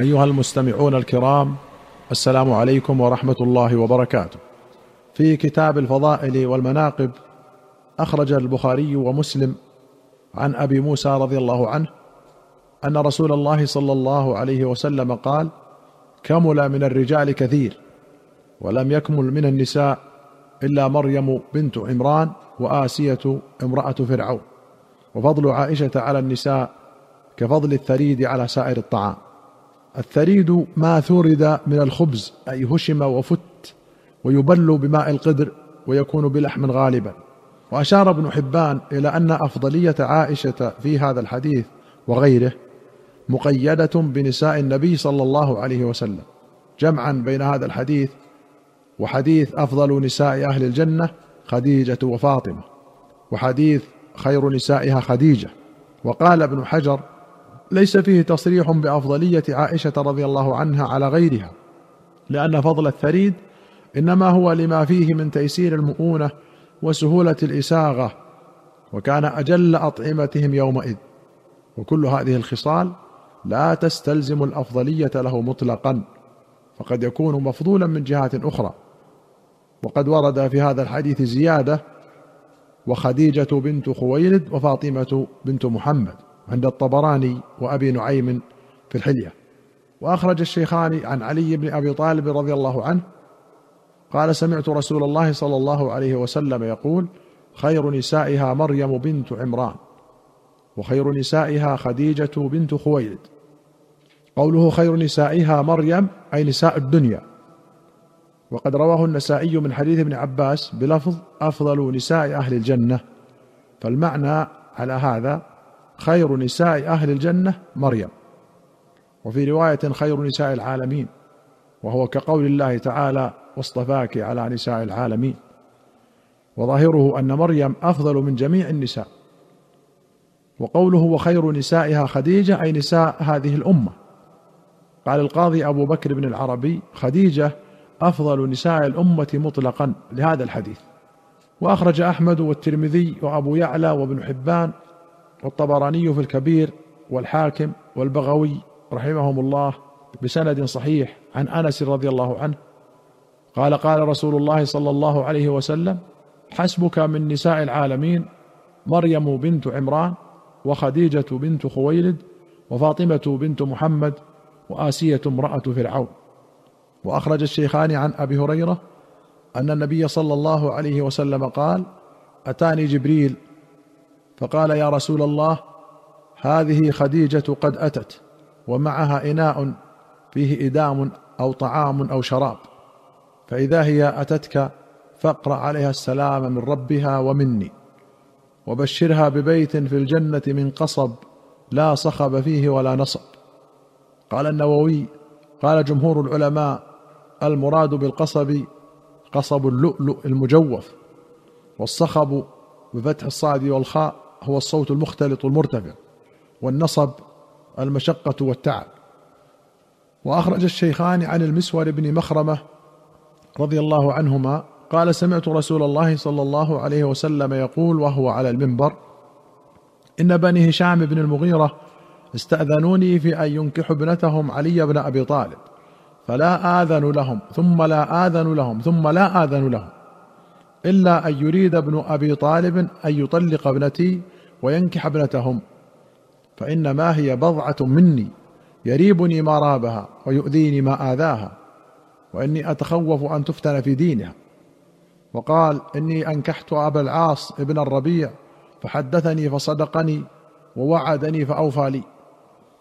أيها المستمعون الكرام السلام عليكم ورحمة الله وبركاته. في كتاب الفضائل والمناقب أخرج البخاري ومسلم عن أبي موسى رضي الله عنه أن رسول الله صلى الله عليه وسلم قال كمل من الرجال كثير ولم يكمل من النساء إلا مريم بنت عمران وآسية امرأة فرعون. وفضل عائشة على النساء كفضل الثريد على سائر الطعام. الثريد ما ثرد من الخبز أي هشم وفت ويبل بماء القدر ويكون بلحم غالبا. وأشار ابن حبان إلى أن أفضلية عائشة في هذا الحديث وغيره مقيدة بنساء النبي صلى الله عليه وسلم جمعا بين هذا الحديث وحديث أفضل نساء أهل الجنة خديجة وفاطمة وحديث خير نسائها خديجة. وقال ابن حجر ليس فيه تصريح بأفضلية عائشة رضي الله عنها على غيرها لأن فضل الثريد إنما هو لما فيه من تيسير المؤونة وسهولة الإساغة وكان أجل أطعمتهم يومئذ. وكل هذه الخصال لا تستلزم الأفضلية له مطلقا فقد يكون مفضولا من جهات أخرى. وقد ورد في هذا الحديث زيادة وخديجة بنت خويلد وفاطمة بنت محمد. عند الطبراني وأبي نعيم في الحلية. وأخرج الشيخان عن علي بن أبي طالب رضي الله عنه قال سمعت رسول الله صلى الله عليه وسلم يقول خير نسائها مريم بنت عمران وخير نسائها خديجة بنت خويلد. قوله خير نسائها مريم أي نساء الدنيا. وقد رواه النسائي من حديث ابن عباس بلفظ أفضل نساء أهل الجنة. فالمعنى على هذا خير نساء أهل الجنة مريم. وفي رواية خير نساء العالمين وهو كقول الله تعالى واصطفاك على نساء العالمين وظاهره أن مريم أفضل من جميع النساء. وقوله وخير نسائها خديجة أي نساء هذه الأمة. قال القاضي أبو بكر بن العربي خديجة أفضل نساء الأمة مطلقا لهذا الحديث. وأخرج أحمد والترمذي وأبو يعلى وابن حبان والطبراني في الكبير والحاكم والبغوي رحمهم الله بسند صحيح عن أنس رضي الله عنه. قال قال رسول الله صلى الله عليه وسلم حسبك من نساء العالمين مريم بنت عمران وخديجة بنت خويلد وفاطمة بنت محمد وآسية امرأة فرعون. وأخرج الشيخان عن أبي هريرة أن النبي صلى الله عليه وسلم قال أتاني جبريل فقال يا رسول الله هذه خديجة قد أتت ومعها إناء فيه إدام أو طعام أو شراب. فإذا هي أتتك فاقرأ عليها السلام من ربها ومني وبشرها ببيت في الجنة من قصب لا صخب فيه ولا نصب. قال النووي قال جمهور العلماء المراد بالقصب قصب اللؤلؤ المجوف والصخب بفتح الصاد والخاء هو الصوت المختلط المرتفع والنصب المشقة والتعب. وأخرج الشيخان عن المسور بن مخرمة رضي الله عنهما قال سمعت رسول الله صلى الله عليه وسلم يقول وهو على المنبر إن بني هشام بن المغيرة استأذنوني في أن ينكحوا ابنتهم علي بن أبي طالب فلا آذن لهم ثم لا آذن لهم ثم لا آذن لهم. إلا أن يريد ابن أبي طالب أن يطلق ابنتي وينكح ابنتهم فإنما هي بضعة مني يريبني ما رابها ويؤذيني ما آذاها وإني أتخوف أن تفتن في دينها. وقال إني أنكحت أبا العاص ابن الربيع فحدثني فصدقني ووعدني فأوفى لي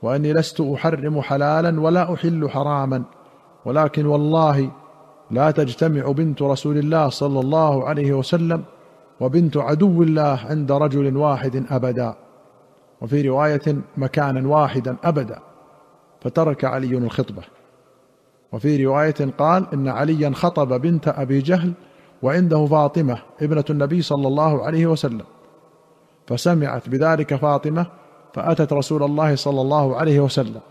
وإني لست أحرم حلالا ولا أحل حراما ولكن والله لا تجتمع بنت رسول الله صلى الله عليه وسلم وبنت عدو الله عند رجل واحد أبدا. وفي رواية مكانا واحدا أبدا فترك علي الخطبة. وفي رواية قال إن عليا خطب بنت أبي جهل وعنده فاطمة ابنة النبي صلى الله عليه وسلم. فسمعت بذلك فاطمة فأتت رسول الله صلى الله عليه وسلم.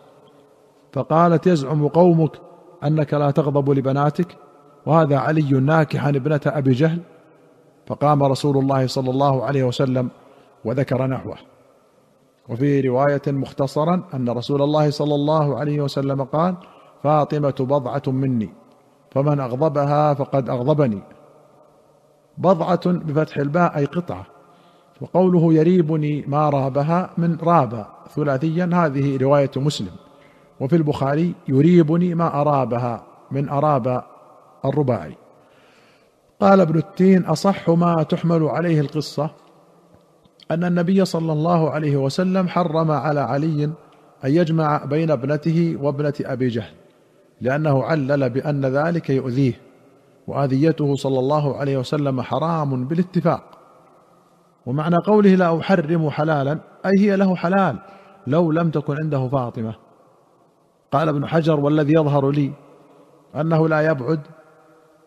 فقالت يزعم قومك أنك لا تغضب لبناتك وهذا علي ناكحا ابنة أبي جهل فقام رسول الله صلى الله عليه وسلم وذكر نحوه. وفي رواية مختصرا أن رسول الله صلى الله عليه وسلم قال فاطمة بضعة مني فمن أغضبها فقد أغضبني. بضعة بفتح الباء أي قطعة. وقوله يريبني ما رابها من راب ثلاثيا هذه رواية مسلم. وفي البخاري يريبني ما أرابها من أراب الرباعي. قال ابن التين أصح ما تحمل عليه القصة أن النبي صلى الله عليه وسلم حرم على علي أن يجمع بين ابنته وابنة أبي جهل لأنه علل بأن ذلك يؤذيه وأذيته صلى الله عليه وسلم حرام بالاتفاق. ومعنى قوله لا أحرم حلالا أي هي له حلال لو لم تكن عنده فاطمة. قال ابن حجر والذي يظهر لي أنه لا يبعد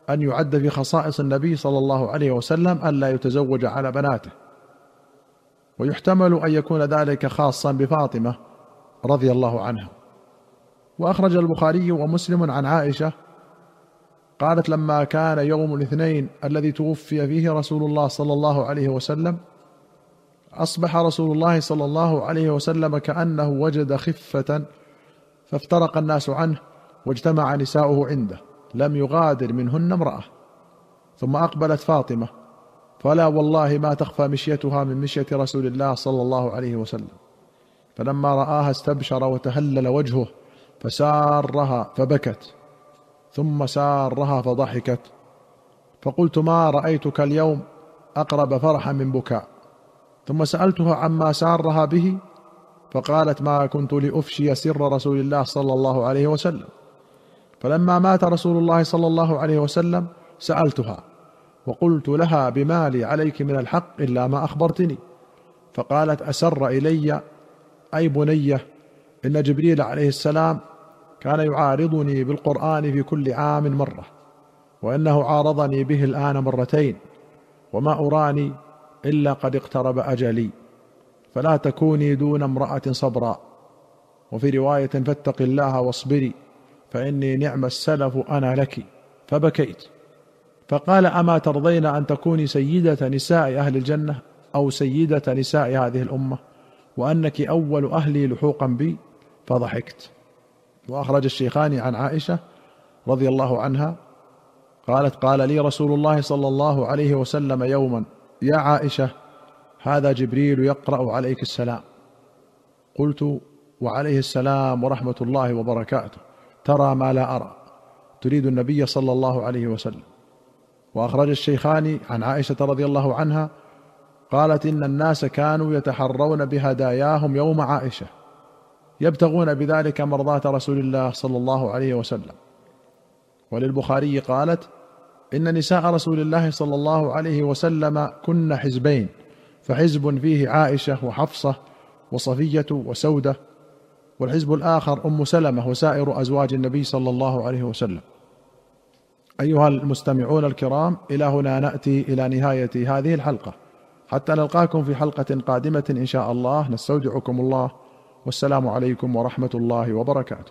أن يعد في خصائص النبي صلى الله عليه وسلم الا يتزوج على بناته. ويحتمل أن يكون ذلك خاصا بفاطمة رضي الله عنها. وأخرج البخاري ومسلم عن عائشة قالت لما كان يوم الاثنين الذي توفي فيه رسول الله صلى الله عليه وسلم أصبح رسول الله صلى الله عليه وسلم كأنه وجد خفة فافترق الناس عنه واجتمع نساؤه عنده لم يغادر منهن امرأة. ثم أقبلت فاطمة فلا والله ما تخفى مشيتها من مشية رسول الله صلى الله عليه وسلم. فلما رآها استبشر وتهلل وجهه فسارها فبكت. ثم سارها فضحكت. فقلت ما رأيتك اليوم؟ أقرب فرحا من بكاء. ثم سألتها عما سارها به فقالت ما كنت لأفشي سر رسول الله صلى الله عليه وسلم. فلما مات رسول الله صلى الله عليه وسلم سألتها وقلت لها بما لي عليك من الحق إلا ما أخبرتني. فقالت أسر إلي أي بنيه إن جبريل عليه السلام كان يعارضني بالقرآن في كل عام مرة وإنه عارضني به الآن مرتين وما أراني إلا قد اقترب أجلي. فلا تكوني دون امرأة صبرا. وفي رواية فاتق الله واصبري فإني نعم السلف أنا لك فبكيت. فقال أما ترضين أن تكوني سيدة نساء أهل الجنة أو سيدة نساء هذه الأمة وأنك أول أهلي لحوقا بي؟ فضحكت. وأخرج الشيخان عن عائشة رضي الله عنها قالت قال لي رسول الله صلى الله عليه وسلم يوما يا عائشة هذا جبريل يقرأ عليك السلام. قلت وعليه السلام ورحمة الله وبركاته. ترى ما لا أرى. تريد النبي صلى الله عليه وسلم. وأخرج الشيخان عن عائشة رضي الله عنها قالت إن الناس كانوا يتحرون بهداياهم يوم عائشة. يبتغون بذلك مرضاه رسول الله صلى الله عليه وسلم. وللبخاري قالت إن نساء رسول الله صلى الله عليه وسلم كن حزبين. فحزب فيه عائشة وحفصة وصفية وسودة والحزب الآخر أم سلمة وسائر أزواج النبي صلى الله عليه وسلم. أيها المستمعون الكرام إلى هنا نأتي إلى نهاية هذه الحلقة. حتى نلقاكم في حلقة قادمة إن شاء الله. نستودعكم الله. والسلام عليكم ورحمة الله وبركاته.